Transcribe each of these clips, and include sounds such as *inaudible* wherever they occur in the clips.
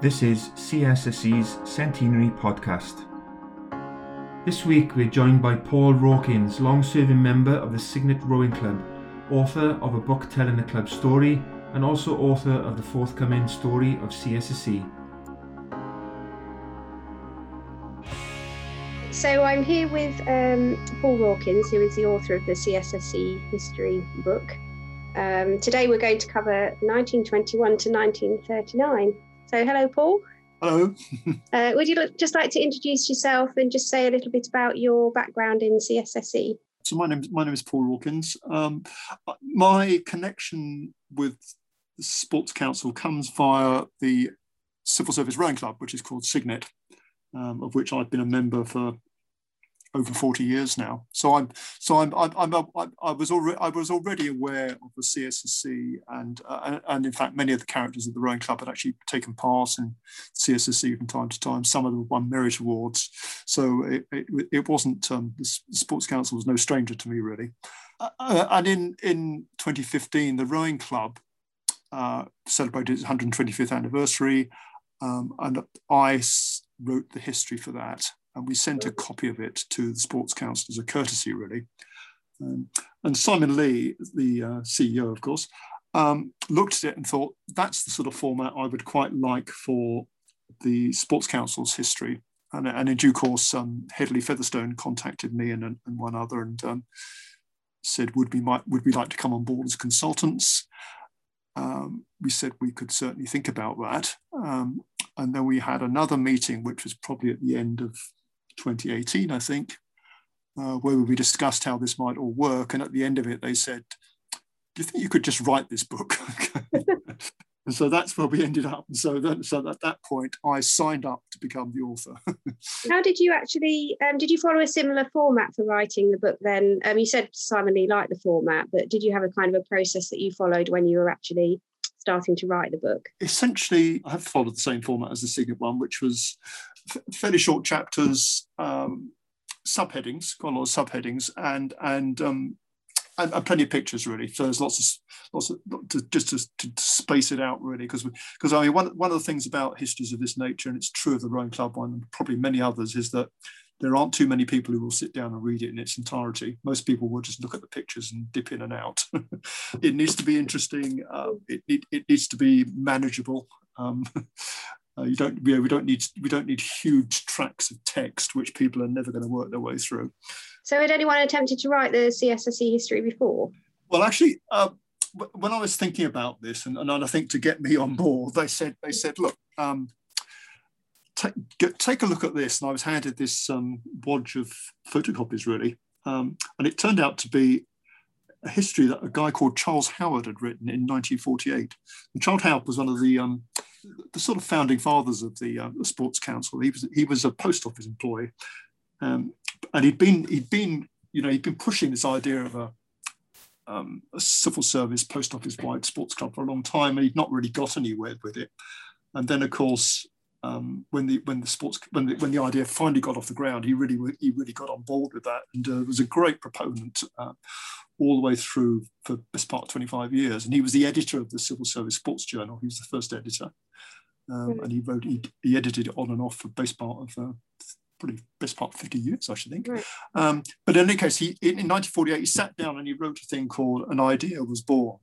This is CSSC's Centenary Podcast. This week we're joined by Paul Rawkins, long serving member of the Cygnet Rowing Club, author of a book telling the club's story, and also author of the forthcoming story of CSSC. So I'm here with um, Paul Rawkins, who is the author of the CSSC history book. Um, today we're going to cover 1921 to 1939. So, hello, Paul. Hello. *laughs* uh, would you just like to introduce yourself and just say a little bit about your background in CSSC? So, my name, my name is Paul Rawkins. Um, my connection with the Sports Council comes via the Civil Service Rowing Club, which is called Cygnet, um, of which I've been a member for over 40 years now. So I'm so I'm I'm, I'm, I was already I was already aware of the CSSC and uh, and in fact many of the characters of the rowing club had actually taken part in CSSC from time to time. Some of them won merit awards. So it, it, it wasn't um, the Sports Council was no stranger to me really. Uh, uh and in in 2015 the rowing club uh, celebrated its 125th anniversary, um, and I wrote the history for that and we sent a copy of it to the Sports Council as a courtesy, really. Um, and Simon Lee, the uh, CEO, of course, um, looked at it and thought that's the sort of format I would quite like for the Sports Council's history. And, and in due course, um, Hedley Featherstone contacted me and, and one other and um, said, would we, might, would we like to come on board as consultants? Um, we said we could certainly think about that. Um, and then we had another meeting, which was probably at the end of 2018, I think, uh, where we discussed how this might all work. And at the end of it, they said, Do you think you could just write this book? *laughs* and so that's where we ended up. And so, then, so at that point, I signed up to become the author. *laughs* how did you actually, um, did you follow a similar format for writing the book then? Um, you said Simon Lee liked the format, but did you have a kind of a process that you followed when you were actually starting to write the book? Essentially, I have followed the same format as the Cygnet one, which was fairly short chapters, um, subheadings, quite a lot of subheadings, and and um, and, and, plenty of pictures really. So there's lots of lots of to, just to, to space it out really, because because I mean one one of the things about histories of this nature, and it's true of the Rowing Club one, and probably many others, is that there aren't too many people who will sit down and read it in its entirety. Most people will just look at the pictures and dip in and out. *laughs* it needs to be interesting. Uh, it, it, it, needs to be manageable. Um, uh, you don't, we don't need we don't need huge tracks of text which people are never going to work their way through. So, had anyone attempted to write the CSSC history before? Well, actually, uh, when I was thinking about this, and, and I think to get me on board, they said they said, look. Um, take, get, take a look at this. And I was handed this um, wodge of photocopies, really. Um, and it turned out to be a history that a guy called Charles Howard had written in 1948. And Charles Howard was one of the um, the sort of founding fathers of the, uh, the, Sports Council. He was he was a post office employee, um, and he'd been he'd been you know he'd been pushing this idea of a, um, a civil service post office wide sports club for a long time, and he'd not really got anywhere with it. And then, of course, um, when the when the sports when the, when the idea finally got off the ground, he really he really got on board with that and uh, was a great proponent uh, all the way through for best part of 25 years. And he was the editor of the Civil Service Sports Journal. He was the first editor, um, mm. and he wrote he, he, edited it on and off for best part of uh, probably best part of 50 years, I should think. Right. Um, but in any case, he in, in 1948 he sat down and he wrote a thing called "An Idea Was Born."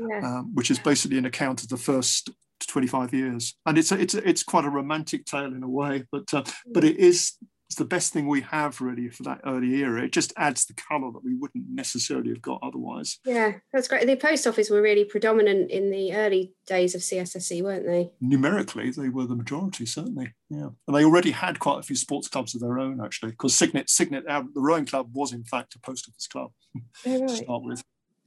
Yeah. Um, which is basically an account of the first 25 years, and it's a, it's a, it's quite a romantic tale in a way, but uh, but it is it's the best thing we have really for that early era. It just adds the colour that we wouldn't necessarily have got otherwise. Yeah, that's great. The post office were really predominant in the early days of CSSC, weren't they? Numerically, they were the majority, certainly. Yeah, and they already had quite a few sports clubs of their own, actually, because Cygnet, Cygnet, uh, the rowing club was in fact a post office club *laughs* oh, right. to start with.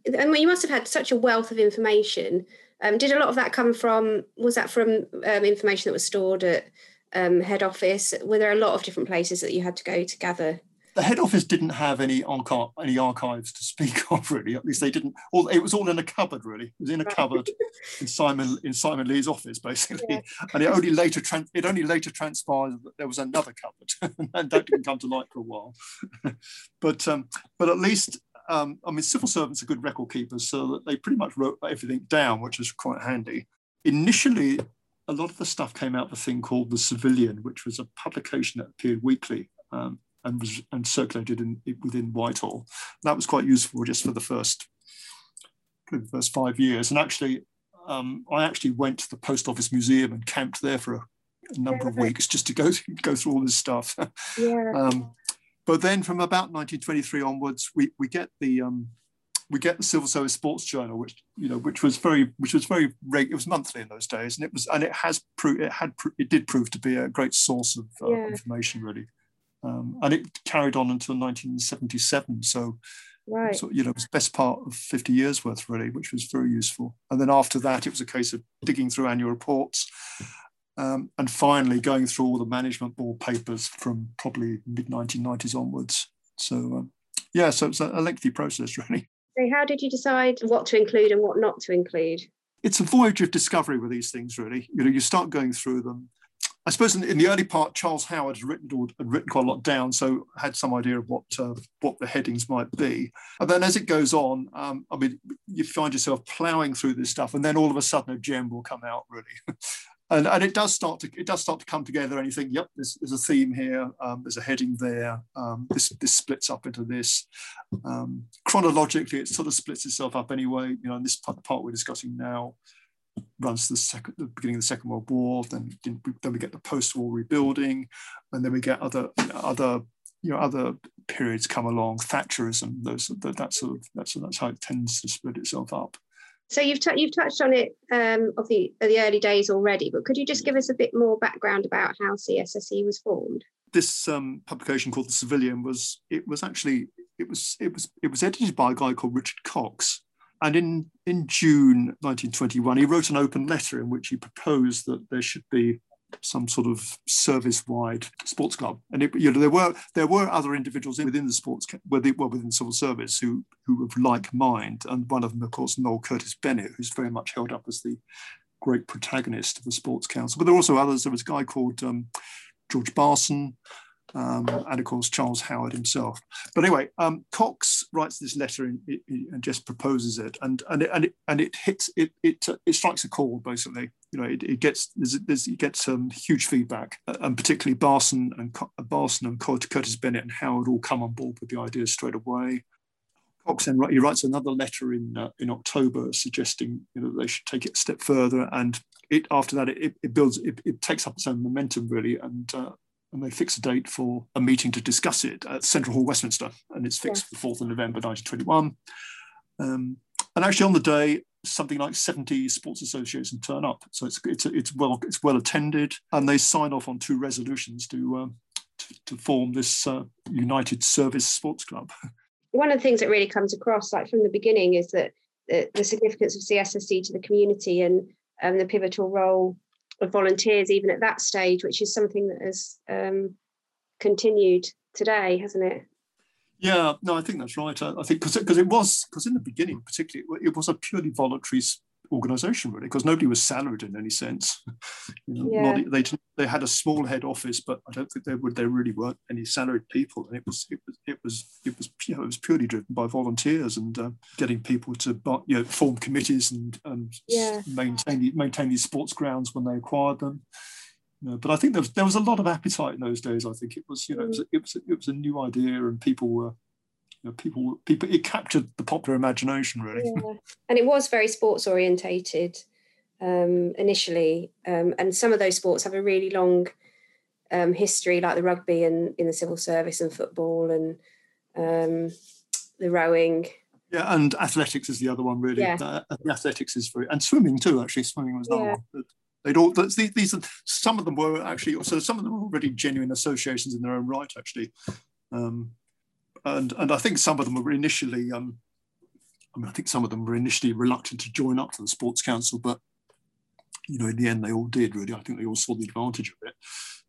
And you must have had such a wealth of information um, did a lot of that come from? Was that from um, information that was stored at um, head office? Were there a lot of different places that you had to go to gather? The head office didn't have any archi- any archives to *laughs* speak of, really. At least they didn't. All it was all in a cupboard, really. It was in a right. cupboard *laughs* in Simon in Simon Lee's office, basically. Yeah. And it only later trans- it only later transpired that there was another cupboard, *laughs* and that didn't come to light for a while. but um, but at least um, I mean, civil servants are good record keepers, so that they pretty much wrote everything down, which is quite handy. Initially, a lot of the stuff came out of a thing called The Civilian, which was a publication that appeared weekly um, and was and circulated in, within Whitehall. That was quite useful just for the first, the first five years. And actually, um, I actually went to the Post Office Museum and camped there for a, a number of weeks just to go *laughs* go through all this stuff. Yeah. *laughs* um, but then from about 1923 onwards, we, we get the um, we get the Civil Service Sports Journal, which you know, which was very, which was very, it was monthly in those days, and it was, and it has proved, it had, it did prove to be a great source of uh, yeah. information, really, um, and it carried on until 1977. So, right, so you know, it was best part of 50 years worth, really, which was very useful. And then after that, it was a case of digging through annual reports. Um, and finally, going through all the management board papers from probably mid 1990s onwards. So, um, yeah, so it's a, a lengthy process, *laughs* really. So, how did you decide what to include and what not to include? It's a voyage of discovery with these things, really. You know, you start going through them. I suppose in, the early part, Charles Howard had written, had written quite a lot down, so had some idea of what uh, what the headings might be. And then as it goes on, um, I mean, you find yourself ploughing through this stuff, and then all of a sudden a gem will come out, really. *laughs* and, and it does start to it does start to come together and you think yep there's, there's a theme here um, there's a heading there um, this this splits up into this. Um, chronologically it sort of splits itself up anyway. You know this part, part we're discussing now runs to the second the beginning of the second world war then then we get the post-war rebuilding and then we get other other you know other periods come along thatcherism those that, that sort of that's that's how it tends to split itself up so you've t- you've touched on it um, of the of the early days already, but could you just give us a bit more background about how CSSC was formed? This um, publication called The Civilian was it was actually it was it was it was edited by a guy called Richard Cox, and in in June 1921 he wrote an open letter in which he proposed that there should be some sort of service-wide sports club. And it, you know, there were there were other individuals within the sports within, well, within civil service who who of like mind. And one of them, of course, Noel Curtis Bennett, who's very much held up as the great protagonist of the Sports Council. But there were also others. There was a guy called um, George Barson, um, and of course Charles Howard himself. But anyway, um, Cox writes this letter and, and, just proposes it, and and it, and it, and it hits it it, uh, it strikes a chord basically. You know, it, it gets there's, there's, it gets um, huge feedback, uh, and particularly Barson and uh, Barson and Curtis Bennett and Howard all come on board with the idea straight away. Cox then he writes another letter in uh, in October suggesting you know they should take it a step further, and it after that it, it builds it, it takes up its own momentum really, and uh, and they fix a date for a meeting to discuss it at Central Hall, Westminster, and it's fixed yeah. for the 4th of November 1921. Um, and actually, on the day, something like 70 sports associations turn up, so it's it's it's well it's well attended, and they sign off on two resolutions to um, to, to, form this uh, United Service Sports Club. *laughs* One of the things that really comes across, like from the beginning, is that the, the significance of CSSC to the community and um, the pivotal role of volunteers even at that stage, which is something that has um, continued today, hasn't it? Yeah, no, I think that's right. I, I think because it was because in the beginning, particularly, it was a purely voluntary organisation really because nobody was salaried in any sense. *laughs* you know, yeah. not, they they had a small head office, but I don't think they would. There really weren't any salaried people, and it was it was it was it was you know, it was purely driven by volunteers and uh, getting people to you know form committees and and yeah. maintain maintain these sports grounds when they acquired them. You know, but I think there was there was a lot of appetite in those days. I think it was you know it was, it was, it was a new idea and people were you know, people people it captured the popular imagination really. Yeah. And it was very sports orientated um, initially, um, and some of those sports have a really long um, history, like the rugby and in the civil service and football and um, the rowing. Yeah, and athletics is the other one really. Yeah. Uh, athletics is very and swimming too. Actually, swimming was another yeah. one. They'd all these, these some of them were actually so some of them were already genuine associations in their own right actually. Um, and and I think some of them were initially. Um, I mean, I think some of them were initially reluctant to join up to the Sports Council, but you know, in the end, they all did. Really, I think they all saw the advantage of it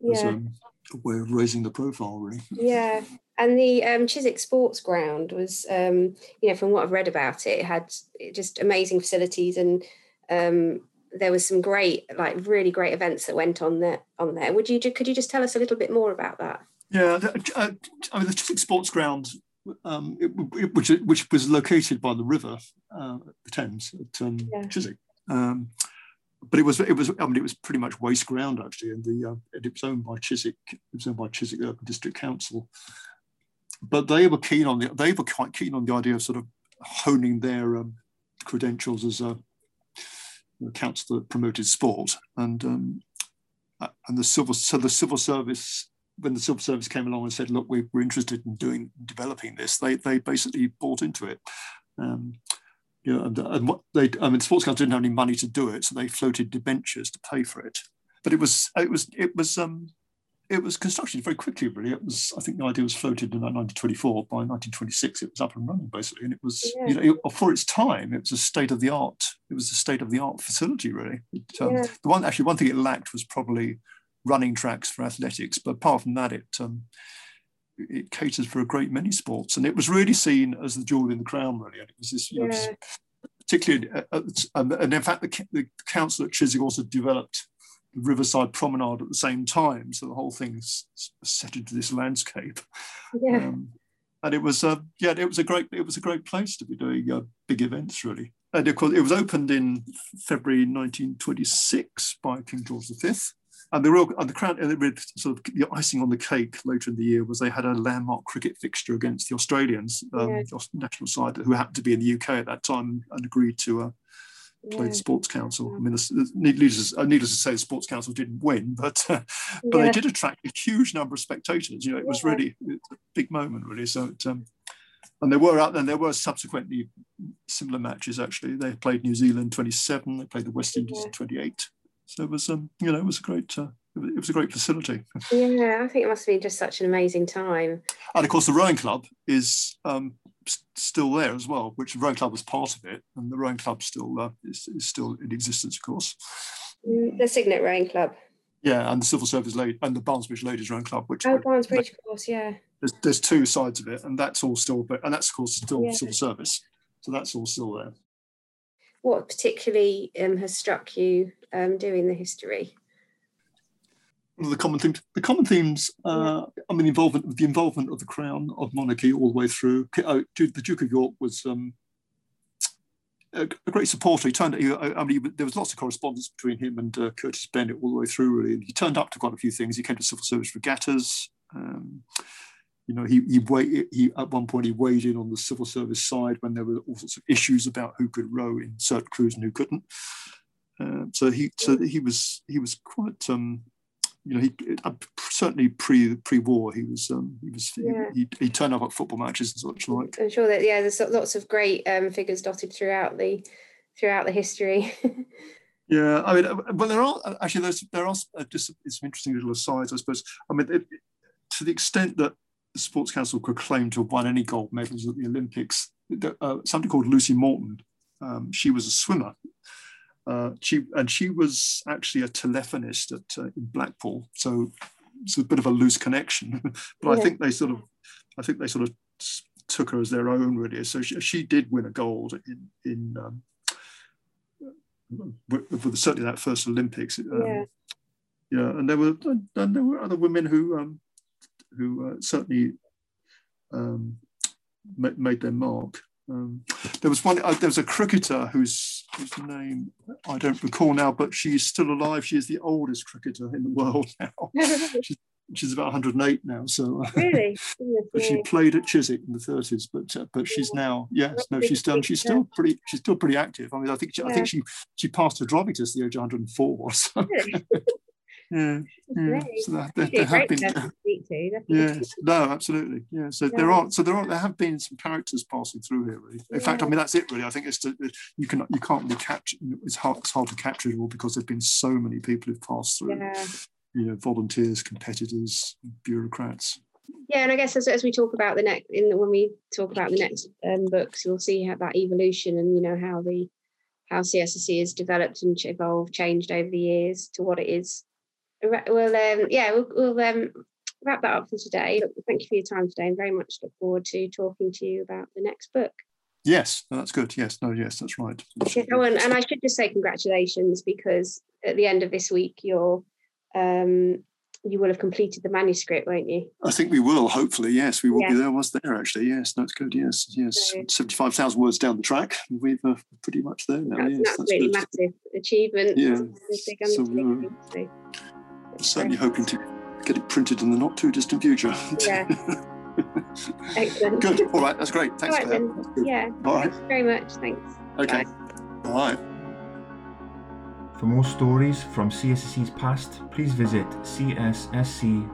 yeah. as um, a way of raising the profile. Really. Yeah, and the um, Chiswick Sports Ground was, um, you know, from what I've read about it, it had just amazing facilities and. Um, there was some great, like really great events that went on there. On there, would you could you just tell us a little bit more about that? Yeah, uh, I mean the Chiswick Sports Ground, um, it, which which was located by the river, uh, the Thames at um, yeah. Chiswick, um, but it was it was I mean it was pretty much waste ground actually, and the uh, it was owned by Chiswick. It was owned by Chiswick Urban District Council. But they were keen on the they were quite keen on the idea of sort of honing their um, credentials as a, a council that promoted sport, and um, and the civil so the civil service when the civil service came along and said, look, we, are interested in doing developing this, they they basically bought into it. Um, you know, and, and what they, I mean, Sports Council didn't have any money to do it, so they floated debentures to pay for it. But it was, it was, it was, um, it was constructed very quickly. Really, it was. I think the idea was floated in 1924. By 1926, it was up and running basically, and it was, yeah. you know, it, for its time, it was a state of the art. It was a state of the art facility, really. It, um, yeah. The one, actually, one thing it lacked was probably running tracks for athletics, but apart from that, it um, it caters for a great many sports, and it was really seen as the jewel in the crown, really. And it was this, you know, particularly, uh, uh, um, and in fact, the, the council at Chiswick also developed the Riverside Promenade at the same time, so the whole thing is set into this landscape. Yeah. Um, and it was, uh, yeah, it was a great, it was a great place to be doing uh, big events, really. And of course, it was opened in February 1926 by King George V and the real and the crown and the sort of the icing on the cake later in the year was they had a landmark cricket fixture against the Australians, um, yeah. the national side who happened to be in the UK at that time and agreed to uh, play yeah. the Sports Council. I mean, needless, uh, needless to say, the Sports Council didn't win, *laughs* but uh, but yeah. they did attract a huge number of spectators. You know, it was really a big moment, really. So. It, um, and there were out then there were subsequently similar matches actually they played new zealand 27 they played the west indies 28 so it was, um, you know, it was a great, uh, it was a great facility. Yeah, I think it must have been just such an amazing time. And of course, the rowing club is um, still there as well, which the rowing club was part of it, and the rowing club still uh, is, is, still in existence, of course. Mm, the Cygnet Rowing Club. Yeah, and the Civil Service Lady and the Barnes Bridge Ladies Rowing Club, which oh, Barnes Bridge, of course, yeah. There's, there's two sides of it, and that's all still, but and that's of course still yeah. civil service, so that's all still there what particularly um, has struck you um, doing the history? One of the common themes, the common themes, uh, I mean, the involvement, the involvement of the crown of monarchy all the way through. Uh, the Duke of York was um, a, a, great supporter. He turned, he, I mean, there was lots of correspondence between him and uh, Curtis Bennett all the way through. Really, he turned up to quite a few things. He came to civil service regattas. Um, you know, he he, weighed, he at one point he weighed in on the civil service side when there were all sorts of issues about who could row in certain crews and who couldn't. Uh, so he so he was he was quite um, you know he uh, certainly pre pre war he was um, he was yeah. he, he, turned up at football matches and such like. I'm sure that yeah, there's lots of great um, figures dotted throughout the throughout the history. *laughs* yeah, I mean, but there are actually there's there are just some interesting little asides, I suppose. I mean, it, to the extent that the Sports Council could claim to have won any gold medals at the Olympics. Uh, somebody called Lucy Morton, um, she was a swimmer. Uh, she and she was actually a telephonist at uh, in Blackpool, so it's a bit of a loose connection. *laughs* but yeah. I think they sort of, I think they sort of took her as their own really. So she, she did win a gold in in um, with, with, certainly that first Olympics. Um, yeah. yeah, and there were and there were other women who um, who uh, certainly um, made their mark. Um, there was one. Uh, there was a cricketer whose whose name I don't recall now, but she's still alive. She is the oldest cricketer in the world *laughs* now. *laughs* she's, she's, about 108 now. So uh, really, *laughs* but she played at Chiswick in the 30s. But uh, but she's now yes, no, she's done. She's still pretty. She's still pretty active. I mean, I think she. I think she she passed her driving test at the age of 104 or so. Yeah, yeah. So that, there, there have been, yes, no, absolutely, yeah. So yeah. there are, so there are, there have been some characters passing through here. Really, in yeah. fact, I mean that's it. Really, I think it's to, you can you can't really capture. It's hard, it's hard to capture it all because there've been so many people who've passed through. Yeah. You know, volunteers, competitors, bureaucrats. Yeah, and I guess as, as we talk about the next, in the, when we talk about the next um, books, you'll see how that evolution and you know how the how CSSC has developed and evolved, changed over the years to what it is we'll um, yeah we'll, we'll um, wrap that up for today. Thank you for your time today, and very much look forward to talking to you about the next book. Yes, that's good. Yes, no, yes, that's right. Yeah, oh, and, and I should just say congratulations because at the end of this week, your um, you will have completed the manuscript, won't you? I think we will. Hopefully, yes, we will Yeah. be there. Was there actually? Yes, that's good. Yes, yes. So- Seventy-five thousand words down the track. We've uh, pretty much there now. That's yes, an that's absolutely good. massive achievement. Yeah. So, undertaking, so that's Certainly hoping to get it printed in the not too distant future. Yeah. *laughs* Excellent. good. All right. That's great. Thanks, All right Claire. then. Yeah. All right. Thanks very much. Thanks. Okay. All right. For more stories from CSSC's past, please visit cssc.co.uk